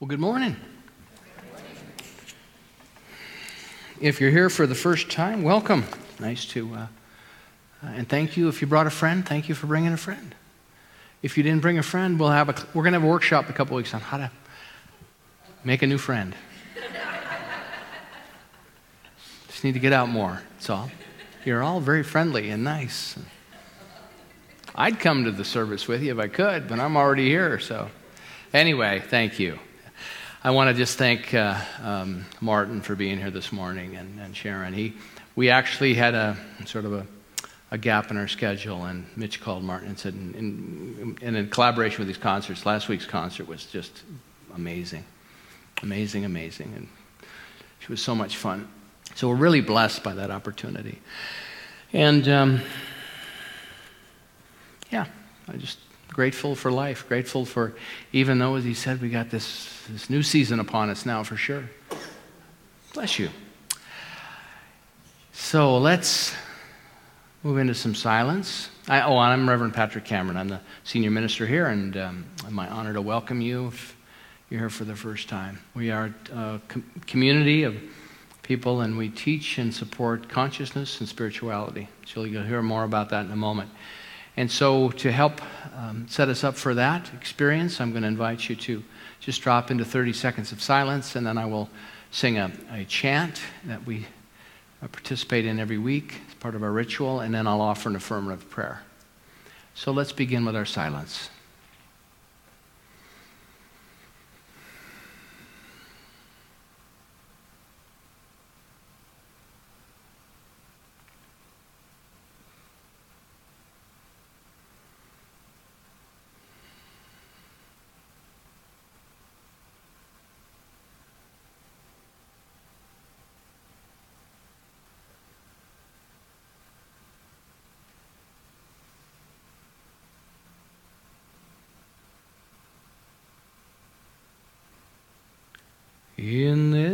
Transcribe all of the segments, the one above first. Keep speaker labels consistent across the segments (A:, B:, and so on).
A: Well, good morning. If you're here for the first time, welcome. Nice to, uh, uh, and thank you. If you brought a friend, thank you for bringing a friend. If you didn't bring a friend, we'll have a, we're going to have a workshop a couple weeks on how to make a new friend. Just need to get out more. That's all. You're all very friendly and nice. I'd come to the service with you if I could, but I'm already here. So, anyway, thank you. I want to just thank uh, um, Martin for being here this morning and, and, Sharon. He, we actually had a sort of a, a, gap in our schedule, and Mitch called Martin and said, and in, in collaboration with these concerts, last week's concert was just amazing, amazing, amazing, and it was so much fun. So we're really blessed by that opportunity. And um, yeah, I just grateful for life, grateful for, even though, as he said, we got this, this new season upon us now for sure. Bless you. So let's move into some silence. I, oh, I'm Reverend Patrick Cameron. I'm the senior minister here, and um, my honor to welcome you if you're here for the first time. We are a com- community of people, and we teach and support consciousness and spirituality. So you'll hear more about that in a moment. And so, to help um, set us up for that experience, I'm going to invite you to just drop into 30 seconds of silence, and then I will sing a, a chant that we uh, participate in every week as part of our ritual, and then I'll offer an affirmative prayer. So, let's begin with our silence. In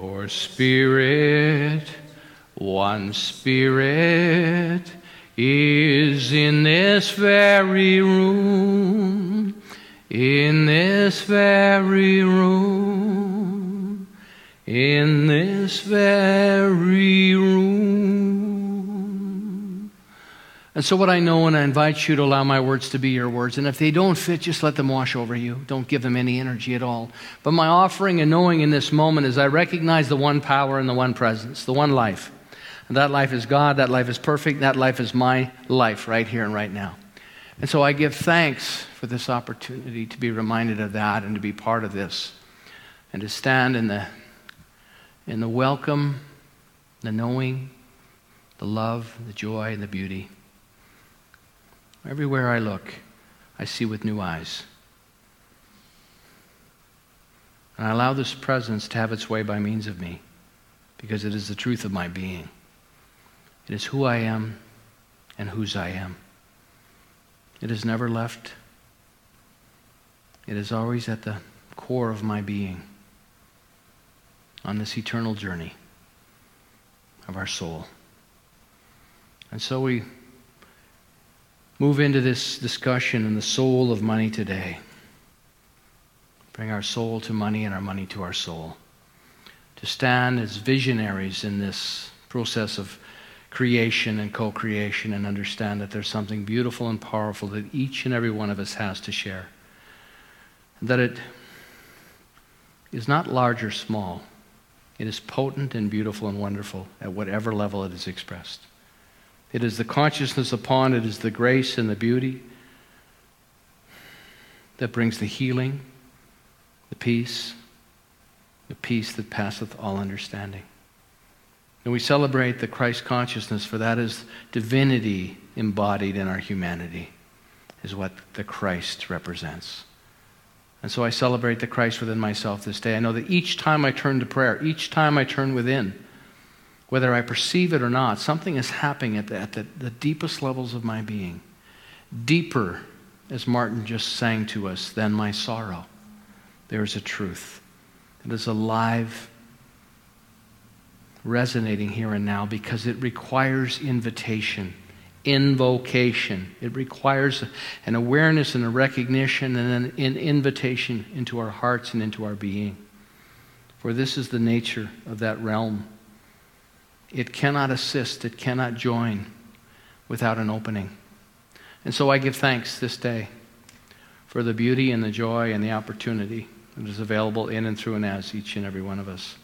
A: For Spirit, one Spirit, is in this very room, in this very room, in this very room. And so, what I know, and I invite you to allow my words to be your words. And if they don't fit, just let them wash over you. Don't give them any energy at all. But my offering and knowing in this moment is I recognize the one power and the one presence, the one life. And that life is God, that life is perfect, that life is my life right here and right now. And so I give thanks for this opportunity to be reminded of that and to be part of this and to stand in the, in the welcome, the knowing, the love, the joy, and the beauty Everywhere I look, I see with new eyes. And I allow this presence to have its way by means of me because it is the truth of my being. It is who I am and whose I am. It is never left. It is always at the core of my being on this eternal journey of our soul. And so we move into this discussion in the soul of money today. Bring our soul to money and our money to our soul. To stand as visionaries in this process of creation and co creation and understand that there's something beautiful and powerful that each and every one of us has to share. That it is not large or small, it is potent and beautiful and wonderful at whatever level it is expressed. It is the consciousness upon it is the grace and the beauty that brings the healing, the peace, the peace that passeth all understanding. And we celebrate the Christ consciousness, for that is divinity embodied in our humanity, is what the Christ represents. And so I celebrate the Christ within myself this day. I know that each time I turn to prayer, each time I turn within, whether I perceive it or not, something is happening at the, at the, the deepest levels of my being. Deeper, as Martin just sang to us, than my sorrow. There is a truth. that is alive, resonating here and now because it requires invitation invocation. It requires an awareness and a recognition and an invitation into our hearts and into our being. For this is the nature of that realm. It cannot assist, it cannot join without an opening. And so I give thanks this day for the beauty and the joy and the opportunity that is available in and through and as each and every one of us.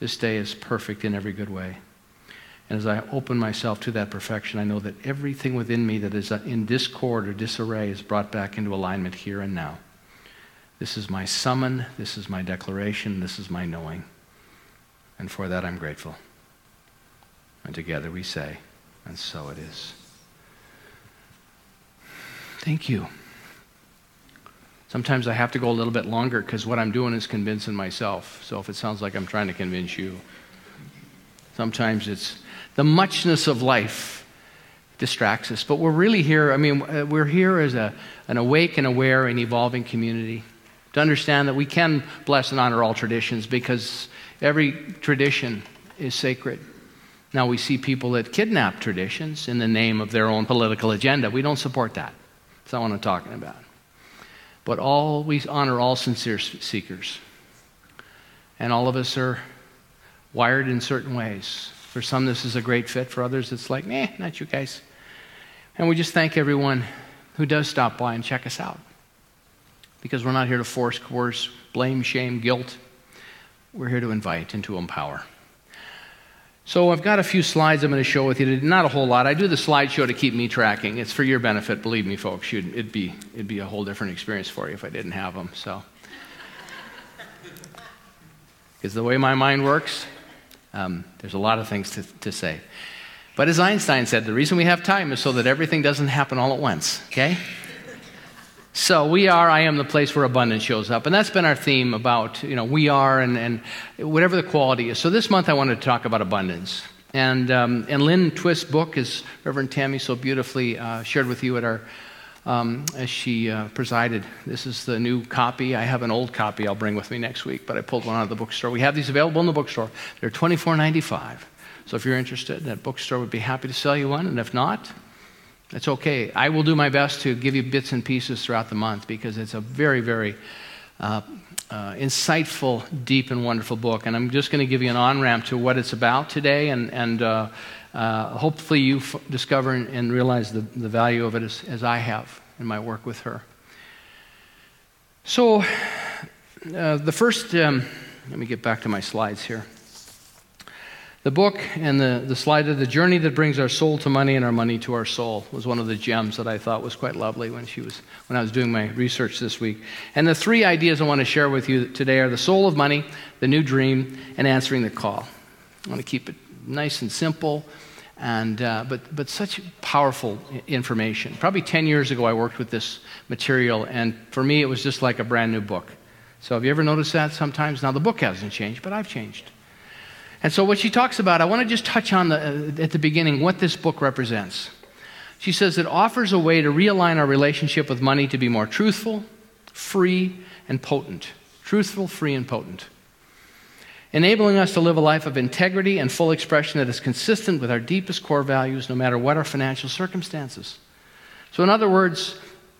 A: This day is perfect in every good way. And as I open myself to that perfection, I know that everything within me that is in discord or disarray is brought back into alignment here and now. This is my summon, this is my declaration, this is my knowing. And for that I'm grateful. And together we say, and so it is. Thank you. Sometimes I have to go a little bit longer because what I'm doing is convincing myself. So if it sounds like I'm trying to convince you, sometimes it's the muchness of life distracts us. But we're really here, I mean, uh, we're here as a, an awake and aware and evolving community to understand that we can bless and honor all traditions because every tradition is sacred. Now, we see people that kidnap traditions in the name of their own political agenda. We don't support that. That's not what I'm talking about. But all, we honor all sincere seekers. And all of us are wired in certain ways. For some, this is a great fit. For others, it's like, nah, not you guys. And we just thank everyone who does stop by and check us out. Because we're not here to force, coerce, blame, shame, guilt. We're here to invite and to empower. So I've got a few slides I'm going to show with you. Not a whole lot. I do the slideshow to keep me tracking. It's for your benefit, believe me, folks. You'd, it'd be it'd be a whole different experience for you if I didn't have them. So, because the way my mind works, um, there's a lot of things to, to say. But as Einstein said, the reason we have time is so that everything doesn't happen all at once, okay? So we are, I am the place where abundance shows up. And that's been our theme about, you know, we are and, and whatever the quality is. So this month I wanted to talk about abundance. And, um, and Lynn Twist's book, as Reverend Tammy so beautifully uh, shared with you at our um, as she uh, presided. This is the new copy. I have an old copy I'll bring with me next week, but I pulled one out of the bookstore. We have these available in the bookstore. They're $24.95. So if you're interested, that bookstore would be happy to sell you one. And if not, that's okay. I will do my best to give you bits and pieces throughout the month because it's a very, very uh, uh, insightful, deep, and wonderful book. And I'm just going to give you an on ramp to what it's about today and, and uh, uh, hopefully you f- discover and, and, realize the, the value of it as, as, I have in my work with her. So, uh, the first, um, let me get back to my slides here. The book and the, the slide of the journey that brings our soul to money and our money to our soul was one of the gems that I thought was quite lovely when she was when I was doing my research this week. And the three ideas I want to share with you today are the soul of money, the new dream, and answering the call. I want to keep it nice and simple, and, uh, but, but such powerful information. Probably 10 years ago, I worked with this material, and for me, it was just like a brand new book. So, have you ever noticed that sometimes? Now, the book hasn't changed, but I've changed. And so, what she talks about, I want to just touch on the, uh, at the beginning what this book represents. She says it offers a way to realign our relationship with money to be more truthful, free, and potent. Truthful, free, and potent enabling us to live a life of integrity and full expression that is consistent with our deepest core values, no matter what our financial circumstances. So, in other words,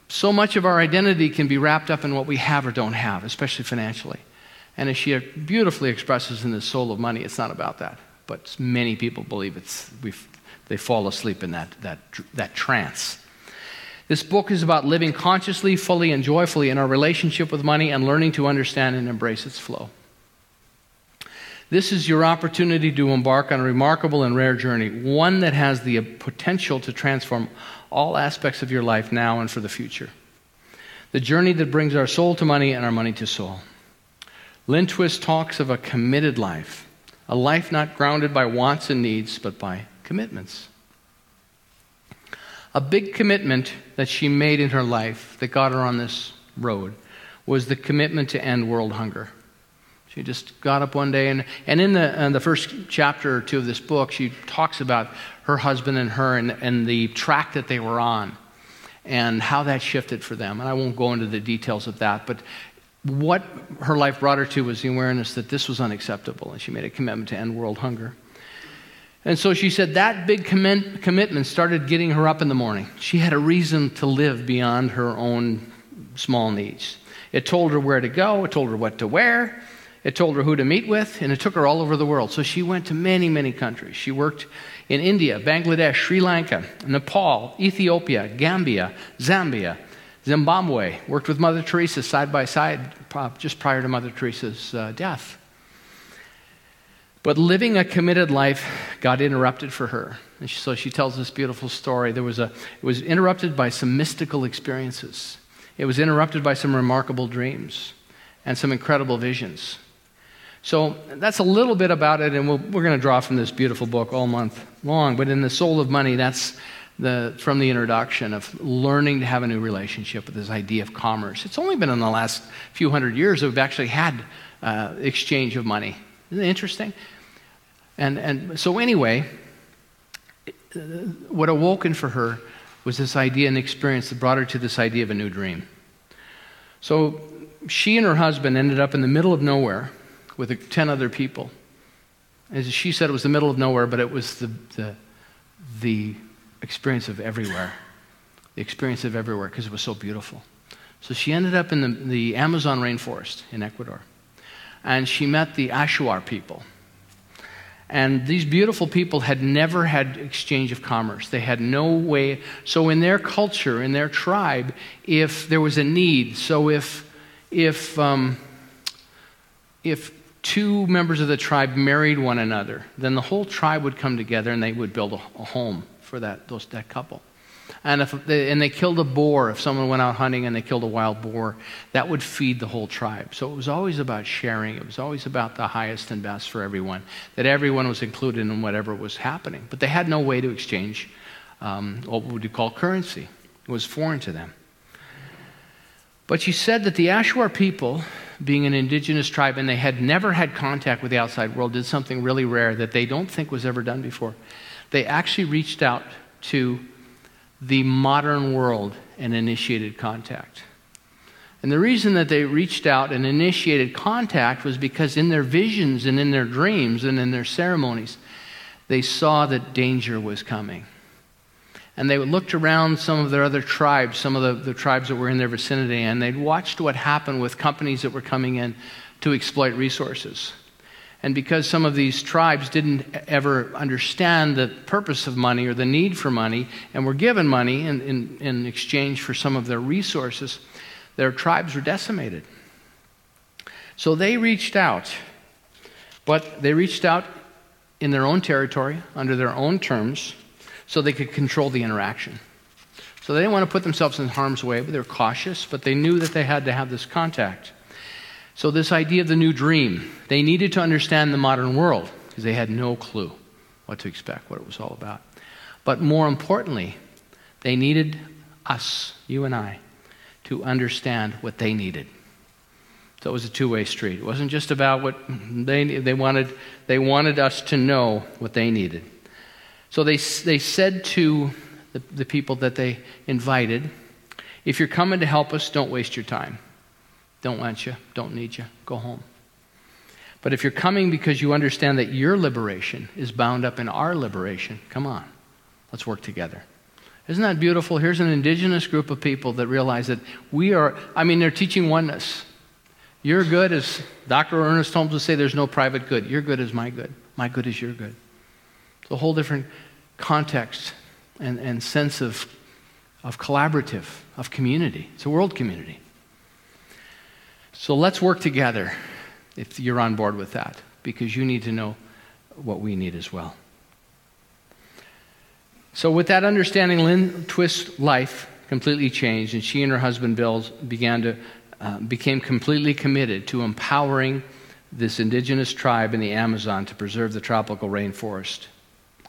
A: so much of our identity can be wrapped up in what we have or don't have, especially financially. And as she beautifully expresses in the soul of money, it's not about that. But many people believe it's, they fall asleep in that, that, that trance. This book is about living consciously, fully, and joyfully in our relationship with money and learning to understand and embrace its flow. This is your opportunity to embark on a remarkable and rare journey, one that has the potential to transform all aspects of your life now and for the future. The journey that brings our soul to money and our money to soul. Lynn Twist talks of a committed life, a life not grounded by wants and needs, but by commitments. A big commitment that she made in her life that got her on this road was the commitment to end world hunger. She just got up one day, and, and in, the, in the first chapter or two of this book, she talks about her husband and her and, and the track that they were on and how that shifted for them. And I won't go into the details of that, but what her life brought her to was the awareness that this was unacceptable, and she made a commitment to end world hunger. And so she said that big commit, commitment started getting her up in the morning. She had a reason to live beyond her own small needs. It told her where to go, it told her what to wear, it told her who to meet with, and it took her all over the world. So she went to many, many countries. She worked in India, Bangladesh, Sri Lanka, Nepal, Ethiopia, Gambia, Zambia, Zimbabwe, worked with Mother Teresa side by side just prior to Mother Teresa's uh, death. But living a committed life got interrupted for her. And so she tells this beautiful story. There was a, it was interrupted by some mystical experiences. It was interrupted by some remarkable dreams and some incredible visions. So that's a little bit about it, and we we are going to draw from this beautiful book all month long. But in The Soul of Money, that's the, from the introduction of learning to have a new relationship with this idea of commerce. It's only been in the last few hundred years that we've actually had uh, exchange of money. Isn't it interesting? And, and so, anyway, what awoken for her was this idea and experience that brought her to this idea of a new dream. So, she and her husband ended up in the middle of nowhere with 10 other people. As she said, it was the middle of nowhere, but it was the, the, the experience of everywhere. The experience of everywhere because it was so beautiful. So she ended up in the, the Amazon rainforest in Ecuador. And she met the Achuar people. And these beautiful people had never had exchange of commerce. They had no way. So, in their culture, in their tribe, if there was a need, so if, if, um, if two members of the tribe married one another, then the whole tribe would come together and they would build a, a home for that, those, that couple. And, if they, and they killed a boar, if someone went out hunting and they killed a wild boar, that would feed the whole tribe. So it was always about sharing. It was always about the highest and best for everyone, that everyone was included in whatever was happening. But they had no way to exchange um, what would you call currency. It was foreign to them. But she said that the Achuar people being an indigenous tribe and they had never had contact with the outside world, did something really rare that they don't think was ever done before. They actually reached out to the modern world and initiated contact. And the reason that they reached out and initiated contact was because in their visions and in their dreams and in their ceremonies, they saw that danger was coming and they looked around some of their other tribes, some of the, the tribes that were in their vicinity, and they'd watched what happened with companies that were coming in to exploit resources. And because some of these tribes didn't ever understand the purpose of money or the need for money and were given money in, in, in exchange for some of their resources, their tribes were decimated. So they reached out, but they reached out in their own territory, under their own terms so they could control the interaction. So they didn't want to put themselves in harm's way, but they were cautious, but they knew that they had to have this contact. So, this idea of the new dream, they needed to understand the modern world because they had no clue what to expect, what it was all about. But more importantly, they needed us, you and I, to understand what they needed. So it was a two way street. It wasn't just about what they, they, wanted, they wanted us to know what they needed. So they, they said to the, the people that they invited, if you're coming to help us, don't waste your time. Don't want you, don't need you, go home. But if you're coming because you understand that your liberation is bound up in our liberation, come on, let's work together. Isn't that beautiful? Here's an indigenous group of people that realize that we are, I mean, they're teaching oneness. Your good is, Dr. Ernest Holmes would say, there's no private good. Your good is my good. My good is your good. It's a whole different context and, and sense of, of collaborative, of community. It's a world community. So let's work together if you're on board with that, because you need to know what we need as well. So, with that understanding, Lynn Twist's life completely changed, and she and her husband Bill began to uh, became completely committed to empowering this indigenous tribe in the Amazon to preserve the tropical rainforest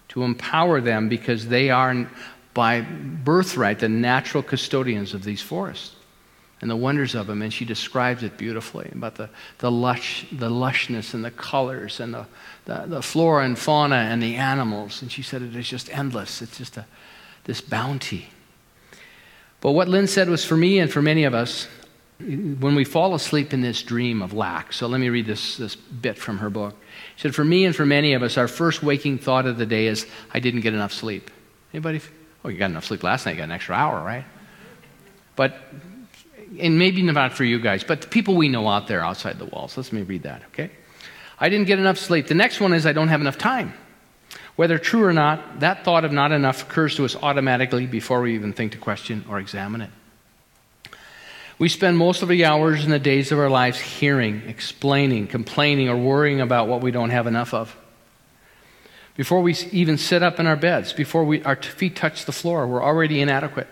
A: to empower them because they are, by birthright, the natural custodians of these forests. And the wonders of them, and she describes it beautifully about the, the, lush, the lushness and the colors and the, the, the flora and fauna and the animals. And she said it is just endless. It's just a, this bounty. But what Lynn said was for me and for many of us, when we fall asleep in this dream of lack. So let me read this, this bit from her book. She said, For me and for many of us, our first waking thought of the day is, I didn't get enough sleep. Anybody? Oh, you got enough sleep last night, you got an extra hour, right? But and maybe not for you guys, but the people we know out there outside the walls. Let's me read that, okay? I didn't get enough sleep. The next one is I don't have enough time. Whether true or not, that thought of not enough occurs to us automatically before we even think to question or examine it. We spend most of the hours and the days of our lives hearing, explaining, complaining, or worrying about what we don't have enough of. Before we even sit up in our beds, before we, our feet touch the floor, we're already inadequate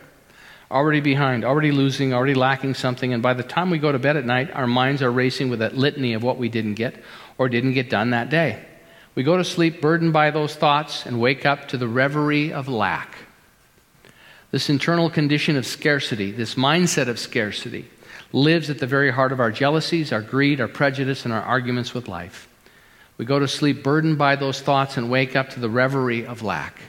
A: already behind, already losing, already lacking something. And by the time we go to bed at night, our minds are racing with that litany of what we didn't get or didn't get done that day. We go to sleep burdened by those thoughts and wake up to the reverie of lack. This internal condition of scarcity, this mindset of scarcity, lives at the very heart of our jealousies, our greed, our prejudice, and our arguments with life. We go to sleep burdened by those thoughts and wake up to the reverie of lack.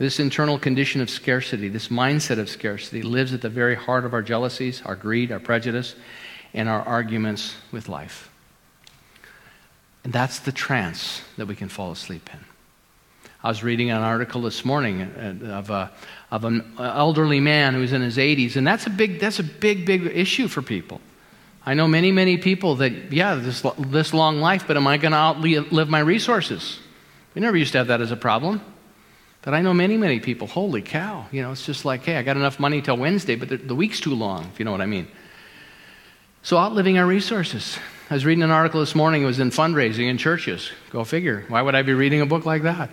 A: This internal condition of scarcity, this mindset of scarcity, lives at the very heart of our jealousies, our greed, our prejudice, and our arguments with life. And that's the trance that we can fall asleep in. I was reading an article this morning uh, of, a, of an elderly man who's in his 80s, and that's a big, that's a big, big issue for people. I know many, many people that, yeah, this, this long life, but am I going to outlive my resources? We never used to have that as a problem. But I know many, many people, holy cow, you know, it's just like, hey, I got enough money till Wednesday, but the, the week's too long, if you know what I mean. So, outliving our resources. I was reading an article this morning, it was in fundraising in churches. Go figure. Why would I be reading a book like that?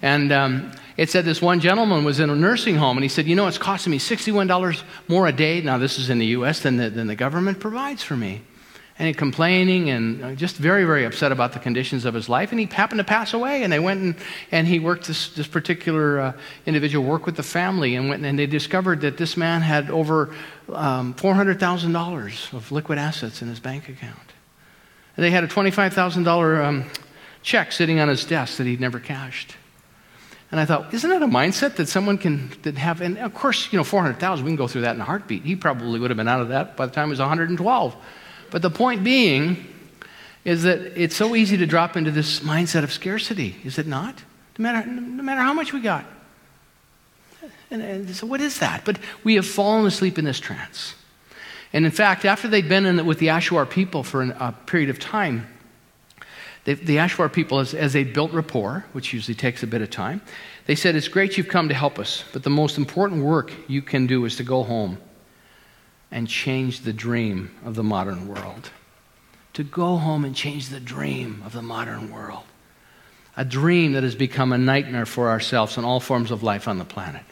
A: And um, it said this one gentleman was in a nursing home, and he said, You know, it's costing me $61 more a day. Now, this is in the U.S., than the, than the government provides for me and complaining and uh, just very, very upset about the conditions of his life. And he happened to pass away. And they went and, and he worked this, this particular uh, individual worked with the family and went and they discovered that this man had over um, $400,000 of liquid assets in his bank account. And they had a $25,000 um, check sitting on his desk that he'd never cashed. And I thought, isn't that a mindset that someone can that have? And of course, you know, 400,000, we can go through that in a heartbeat. He probably would have been out of that by the time he was 112. But the point being is that it's so easy to drop into this mindset of scarcity, is it not? No matter, no matter how much we got. And, and so, what is that? But we have fallen asleep in this trance. And in fact, after they'd been in, with the Achuar people for an, a period of time, they, the Achuar people, as, as they built rapport, which usually takes a bit of time, they said, It's great you've come to help us, but the most important work you can do is to go home and change the dream of the modern world. To go home and change the dream of the modern world. A dream that has become a nightmare for ourselves and all forms of life on the planet.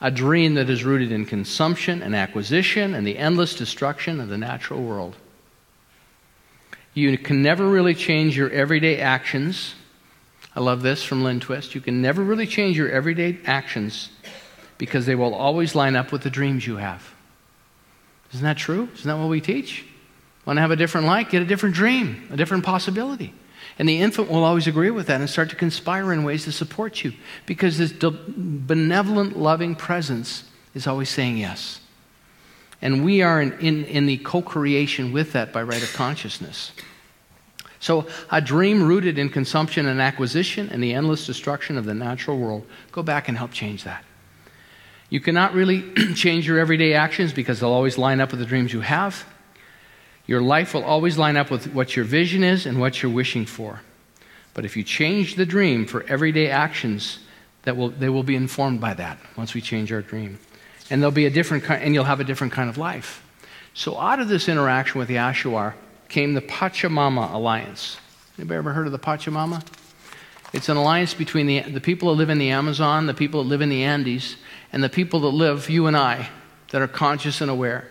A: A dream that is rooted in consumption and acquisition and the endless destruction of the natural world. You can never really change your everyday actions. I love this from Lynn Twist. You can never really change your everyday actions because they will always line up with the dreams you have. Isn't that true? Isn't that what we teach? Want to have a different life? Get a different dream, a different possibility. And the infant will always agree with that and start to conspire in ways to support you because this benevolent, loving presence is always saying yes. And we are in, in, in the co creation with that by right of consciousness. So, a dream rooted in consumption and acquisition and the endless destruction of the natural world, go back and help change that. You cannot really change your everyday actions because they'll always line up with the dreams you have. Your life will always line up with what your vision is and what you're wishing for. But if you change the dream for everyday actions, that will, they will be informed by that once we change our dream. And there'll be a different kind, and you'll have a different kind of life. So out of this interaction with the Achuar came the Pachamama Alliance. Anybody ever heard of the Pachamama? It's an alliance between the, the people that live in the Amazon, the people that live in the Andes, and the people that live, you and I, that are conscious and aware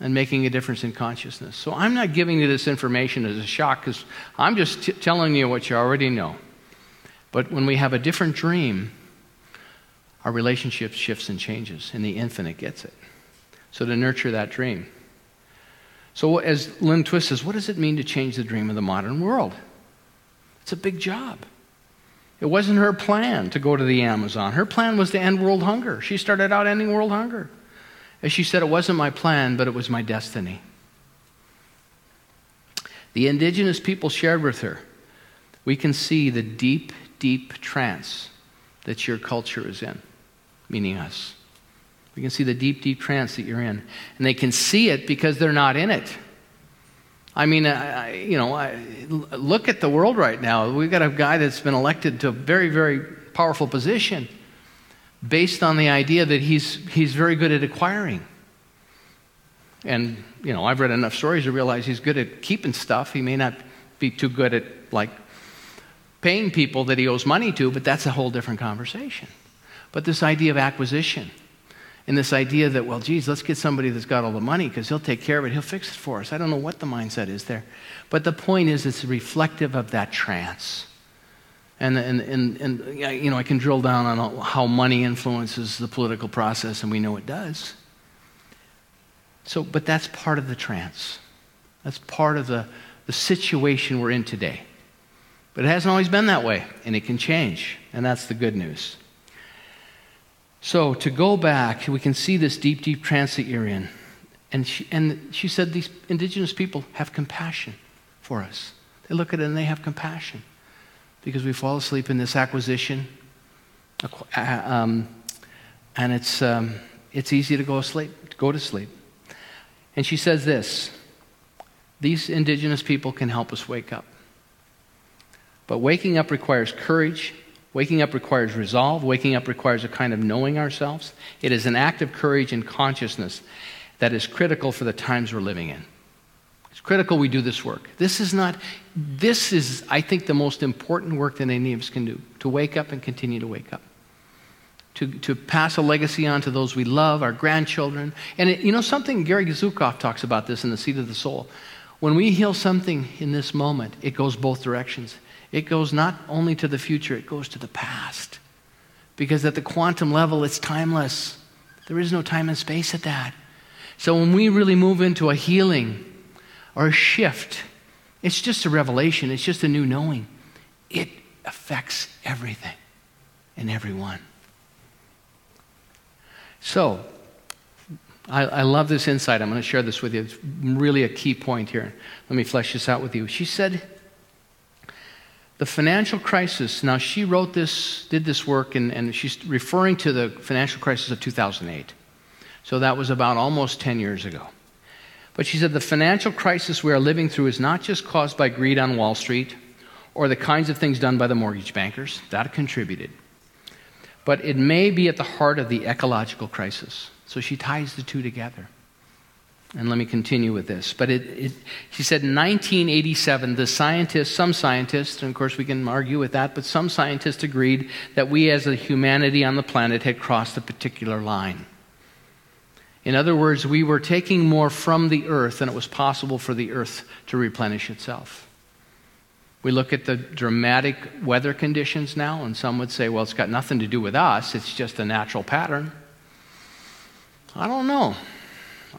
A: and making a difference in consciousness. So I'm not giving you this information as a shock because I'm just t- telling you what you already know. But when we have a different dream, our relationship shifts and changes, and the infinite gets it. So to nurture that dream. So, as Lynn Twist says, what does it mean to change the dream of the modern world? It's a big job. It wasn't her plan to go to the Amazon. Her plan was to end world hunger. She started out ending world hunger. As she said, it wasn't my plan, but it was my destiny. The indigenous people shared with her, we can see the deep, deep trance that your culture is in, meaning us. We can see the deep, deep trance that you're in. And they can see it because they're not in it. I mean, I, you know, I, look at the world right now. We've got a guy that's been elected to a very, very powerful position based on the idea that he's, he's very good at acquiring. And, you know, I've read enough stories to realize he's good at keeping stuff. He may not be too good at, like, paying people that he owes money to, but that's a whole different conversation. But this idea of acquisition, and this idea that, well, geez, let's get somebody that's got all the money because he'll take care of it, he'll fix it for us. I don't know what the mindset is there. But the point is, it's reflective of that trance. And, and, and, and you know, I can drill down on how money influences the political process, and we know it does. So, but that's part of the trance. That's part of the, the situation we're in today. But it hasn't always been that way, and it can change, and that's the good news. So to go back, we can see this deep, deep trance that you're in. And she, and she said these indigenous people have compassion for us. They look at it and they have compassion because we fall asleep in this acquisition. Uh, um, and it's, um, it's easy to go, asleep, to go to sleep. And she says this these indigenous people can help us wake up. But waking up requires courage Waking up requires resolve. Waking up requires a kind of knowing ourselves. It is an act of courage and consciousness that is critical for the times we're living in. It's critical we do this work. This is not, this is, I think, the most important work that any of us can do to wake up and continue to wake up. To, to pass a legacy on to those we love, our grandchildren. And it, you know something, Gary Zukav talks about this in The Seat of the Soul. When we heal something in this moment, it goes both directions. It goes not only to the future, it goes to the past. Because at the quantum level, it's timeless. There is no time and space at that. So when we really move into a healing or a shift, it's just a revelation, it's just a new knowing. It affects everything and everyone. So, I, I, love this insight. I'm going to share this with you. It's really a key point here. Let me flesh this out with you. She said, the financial crisis, now she wrote this, did this work, and, and she's referring to the financial crisis of 2008. So that was about almost 10 years ago. But she said the financial crisis we are living through is not just caused by greed on Wall Street or the kinds of things done by the mortgage bankers, that contributed. But it may be at the heart of the ecological crisis. So she ties the two together. And let me continue with this. But it, it, she said in 1987, the scientists, some scientists, and of course we can argue with that, but some scientists agreed that we as a humanity on the planet had crossed a particular line. In other words, we were taking more from the earth than it was possible for the earth to replenish itself. We look at the dramatic weather conditions now, and some would say, well, it's got nothing to do with us, it's just a natural pattern. I don't know.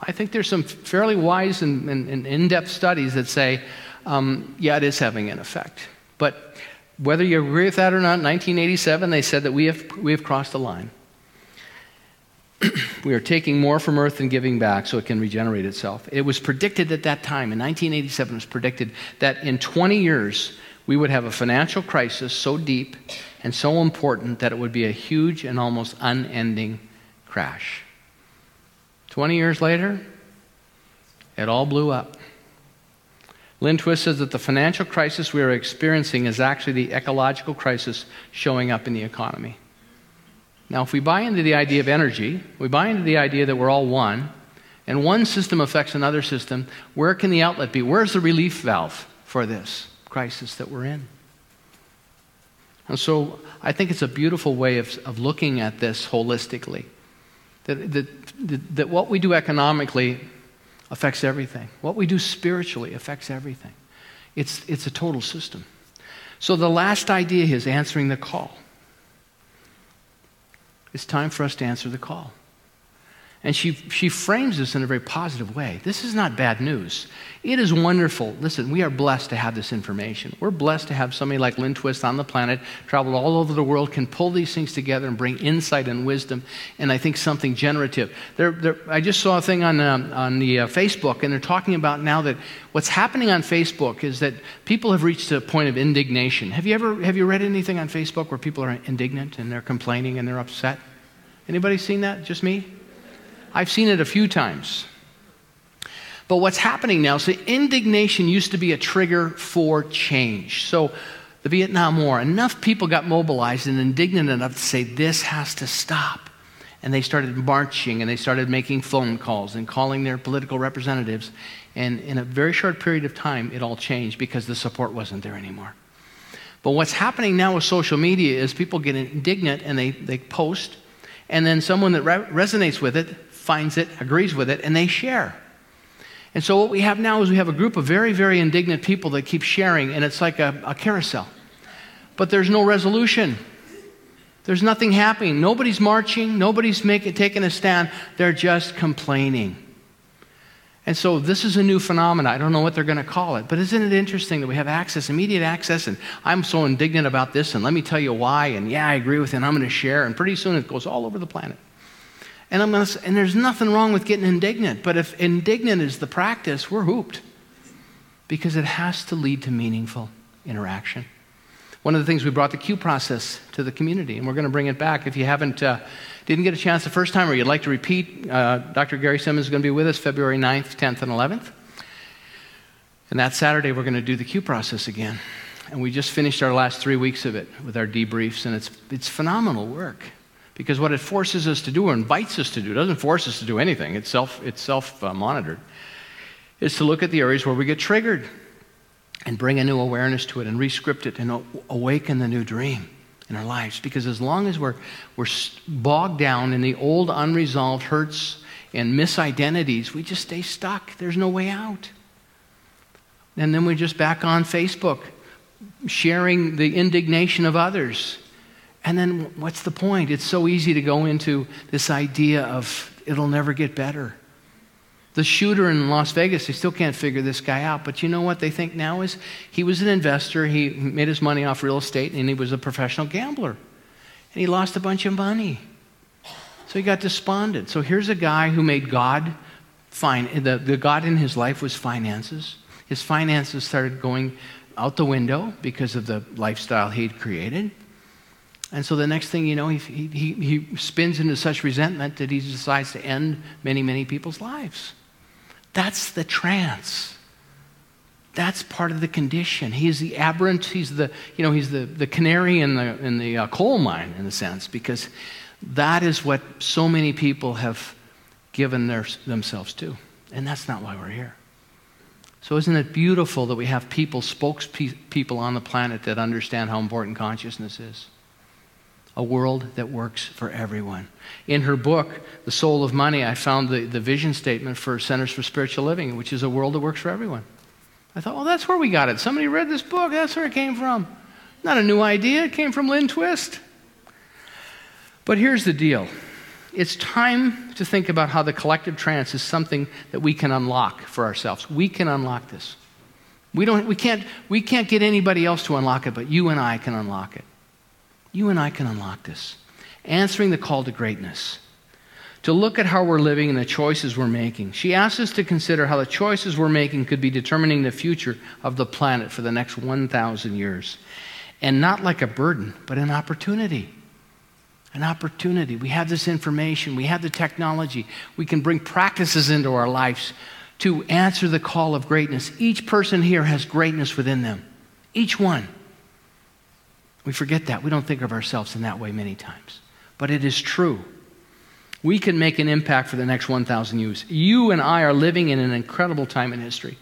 A: I think there's some fairly wise and, and, and in depth studies that say, um, yeah, it is having an effect. But whether you agree with that or not, in 1987, they said that we have, we have crossed the line. we are taking more from Earth than giving back so it can regenerate itself. It was predicted at that time, in 1987, it was predicted that in 20 years, we would have a financial crisis so deep and so important that it would be a huge and almost unending crash. 20 years later, it all blew up. Lynn Twist says that the financial crisis we are experiencing is actually the ecological crisis showing up in the economy. Now, if we buy into the idea of energy, we buy into the idea that we're all one, and one system affects another system, where can the outlet be? Where's the relief valve for this crisis that we're in? And so I think it's a beautiful way of, of looking at this holistically. That, that, that what we do economically affects everything. What we do spiritually affects everything. It's, it's a total system. So the last idea is answering the call. It's time for us to answer the call. And she, she frames this in a very positive way. This is not bad news. It is wonderful. Listen, we are blessed to have this information. We're blessed to have somebody like Lynn Twist on the planet, traveled all over the world, can pull these things together and bring insight and wisdom, and I think something generative. They're, they're, I just saw a thing on, um, on the uh, Facebook, and they're talking about now that what's happening on Facebook is that people have reached a point of indignation. Have you ever have you read anything on Facebook where people are indignant and they're complaining and they're upset? Anybody seen that? Just me? I've seen it a few times. But what's happening now, is so indignation used to be a trigger for change. So the Vietnam War, enough people got mobilized and indignant enough to say, this has to stop. And they started marching and they started making phone calls and calling their political representatives. And in a very short period of time, it all changed because the support wasn't there anymore. But what's happening now with social media is people get indignant and they, they post, and then someone that re- resonates with it finds it, agrees with it, and they share. And so what we have now is we have a group of very, very indignant people that keep sharing, and it's like a, a carousel. But there's no resolution. There's nothing happening. Nobody's marching. Nobody's making, taking a stand. They're just complaining. And so this is a new phenomenon. I don't know what they're going to call it, but isn't it interesting that we have access, immediate access, and I'm so indignant about this, and let me tell you why, and yeah, I agree with it, and I'm going to share, and pretty soon it goes all over the planet. And, I'm gonna, and there's nothing wrong with getting indignant, but if indignant is the practice, we're hooped because it has to lead to meaningful interaction. One of the things we brought the Q process to the community, and we're going to bring it back. If you haven't, uh, didn't get a chance the first time, or you'd like to repeat, uh, Dr. Gary Simmons is going to be with us February 9th, 10th, and 11th. And that Saturday, we're going to do the Q process again. And we just finished our last three weeks of it with our debriefs, and it's, it's phenomenal work. Because what it forces us to do, or invites us to do, doesn't force us to do anything, it's self, it's self uh, monitored, is to look at the areas where we get triggered and bring a new awareness to it and rescript it and awaken the new dream in our lives. Because as long as we're, we're bogged down in the old unresolved hurts and misidentities, we just stay stuck. There's no way out. And then we're just back on Facebook, sharing the indignation of others and then what's the point? It's so easy to go into this idea of it'll never get better. The shooter in Las Vegas, they still can't figure this guy out. But you know what they think now is he was an investor. He made his money off real estate and he was a professional gambler. And he lost a bunch of money. So he got despondent. So here's a guy who made God fine. The, the God in his life was finances. His finances started going out the window because of the lifestyle he'd created. And so the next thing you know, he, he, he spins into such resentment that he decides to end many, many people's lives. That's the trance. That's part of the condition. He is the aberrant, he's the, you know, he's the, the canary in the, in the uh, coal mine, in a sense, because that is what so many people have given their, themselves to. And that's not why we're here. So, isn't it beautiful that we have people, spokespeople on the planet that understand how important consciousness is? A world that works for everyone. In her book, The Soul of Money, I found the, the vision statement for Centers for Spiritual Living, which is a world that works for everyone. I thought, well, that's where we got it. Somebody read this book, that's where it came from. Not a new idea, it came from Lynn Twist. But here's the deal it's time to think about how the collective trance is something that we can unlock for ourselves. We can unlock this. We, don't, we, can't, we can't get anybody else to unlock it, but you and I can unlock it. You and I can unlock this. Answering the call to greatness. To look at how we're living and the choices we're making. She asks us to consider how the choices we're making could be determining the future of the planet for the next 1,000 years. And not like a burden, but an opportunity. An opportunity. We have this information, we have the technology, we can bring practices into our lives to answer the call of greatness. Each person here has greatness within them. Each one. We forget that. We don't think of ourselves in that way many times. But it is true. We can make an impact for the next 1,000 years. You and I are living in an incredible time in history.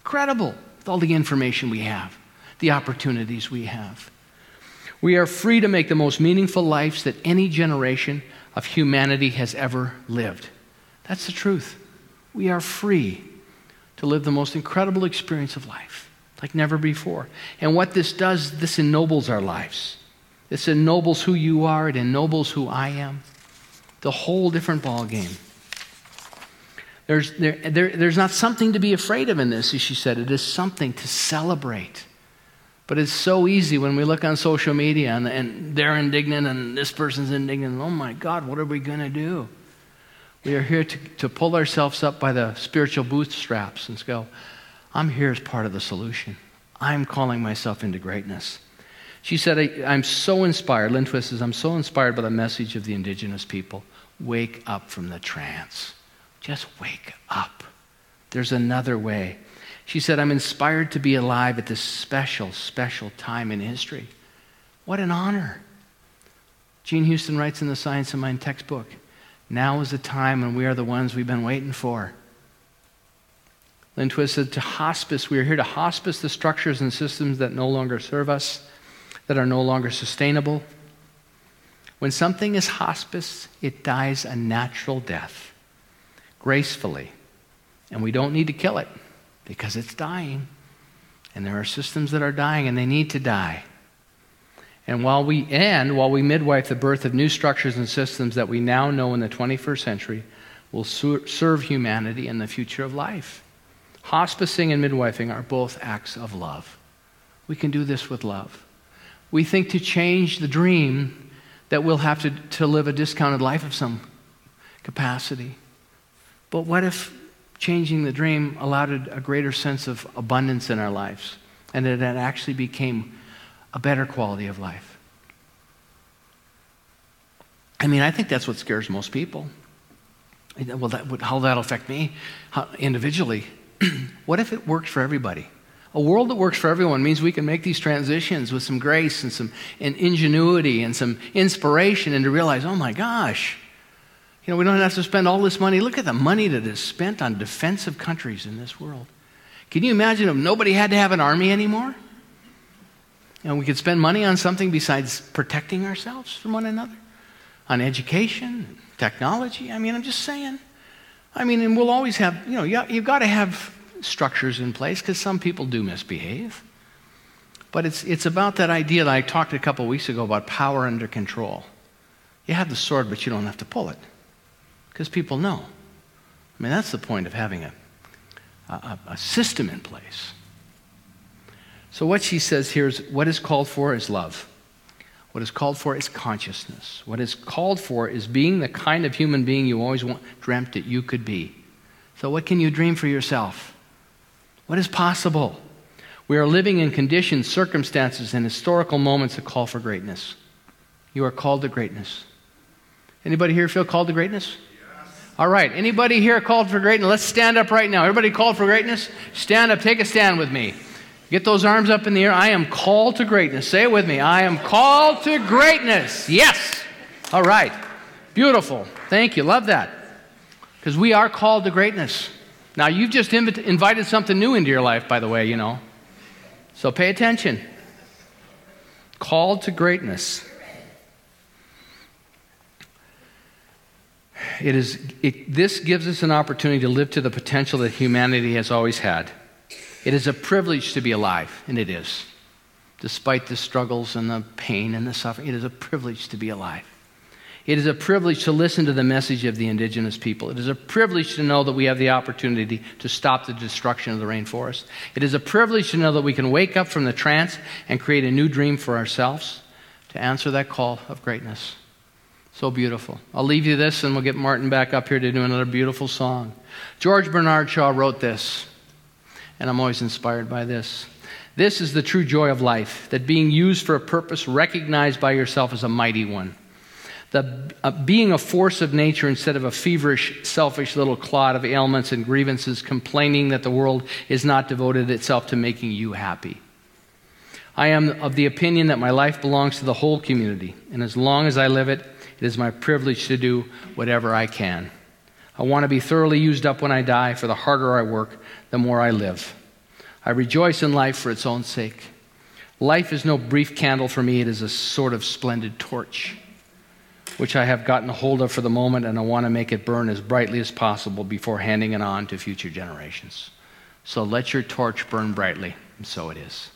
A: Incredible with all the information we have, the opportunities we have. We are free to make the most meaningful lives that any generation of humanity has ever lived. That's the truth. We are free to live the most incredible experience of life like never before. And what this does, this ennobles our lives. This ennobles who you are, it ennobles who I am. The whole different ball game. There's, there, there, there's not something to be afraid of in this, as she said. It is something to celebrate. But it's so easy when we look on social media and, and they're indignant and this person's indignant. Oh my God, what are we going to do? We are here to, to pull ourselves up by the spiritual bootstraps and go, I'm here as part of the solution. I'm calling myself into greatness. She said, I, am so inspired. Lynn Twist says, I'm so inspired by the message of the indigenous people. Wake up from the trance. Just wake up. There's another way. She said, I'm inspired to be alive at this special, special time in history. What an honor. Jean Houston writes in the Science of Mind textbook now is the time when we are the ones we've been waiting for. Lynn Twist said, To hospice, we are here to hospice the structures and systems that no longer serve us, that are no longer sustainable. When something is hospice, it dies a natural death, gracefully. And we don't need to kill it because it's dying. And there are systems that are dying and they need to die. And while we end, while we midwife the birth of new structures and systems that we now know in the 21st century will serve humanity and the future of life. Hospicing and midwifing are both acts of love. We can do this with love. We think to change the dream that we'll have to, to live a discounted life of some capacity. But what if changing the dream allowed a greater sense of abundance in our lives and it actually became a better quality of life. I mean, I think that's what scares most people. Well, that, how that'll affect me how, individually. what if it worked for everybody? A world that works for everyone means we can make these transitions with some grace and some and ingenuity and some inspiration and to realize, oh my gosh, you know, we don't have to spend all this money. Look at the money that is spent on defensive countries in this world. Can you imagine if nobody had to have an army anymore? And we could spend money on something besides protecting ourselves from one another, on education, technology. I mean, I'm just saying. I mean, and we'll always have, you know, you've got to have structures in place because some people do misbehave. But it's, it's about that idea that I talked a couple weeks ago about power under control. You have the sword, but you don't have to pull it because people know. I mean, that's the point of having a, a, a system in place. So, what she says here is what is called for is love. What is called for is consciousness. What is called for is being the kind of human being you always want, dreamt that you could be. So, what can you dream for yourself? What is possible? We are living in conditions, circumstances, and historical moments that call for greatness. You are called to greatness. Anybody here feel called to greatness? Yes. All right. Anybody here called for greatness? Let's stand up right now. Everybody called for greatness? Stand up. Take a stand with me. Get those arms up in the air. I am called to greatness. Say it with me. I am called to greatness. Yes. All right. Beautiful. Thank you. Love that. Because we are called to greatness. Now, you've just inv- invited something new into your life, by the way, you know. So pay attention. Called to greatness. It is, it, this gives us an opportunity to live to the potential that humanity has always had. It is a privilege to be alive, and it is. Despite the struggles and the pain and the suffering, it is a privilege to be alive. It is a privilege to listen to the message of the indigenous people. It is a privilege to know that we have the opportunity to stop the destruction of the rainforest. It is a privilege to know that we can wake up from the trance and create a new dream for ourselves to answer that call of greatness. So beautiful. I'll leave you this and we'll get Martin back up here to do another beautiful song. George Bernard Shaw wrote this and I'm always inspired by this. This is the true joy of life, that being used for a purpose recognized by yourself as a mighty one. The, uh, being a force of nature instead of a feverish, selfish little clod of ailments and grievances, complaining that the world is not devoted itself to making you happy. I am of the opinion that my life belongs to the whole community, and as long as I live it, it is my privilege to do whatever I can. I want to be thoroughly used up when I die, for the harder I work, the more I live. I rejoice in life for its own sake. Life is no brief candle for me, it is a sort of splendid torch, which I have gotten a hold of for the moment, and I want to make it burn as brightly as possible before handing it on to future generations. So let your torch burn brightly, and so it is.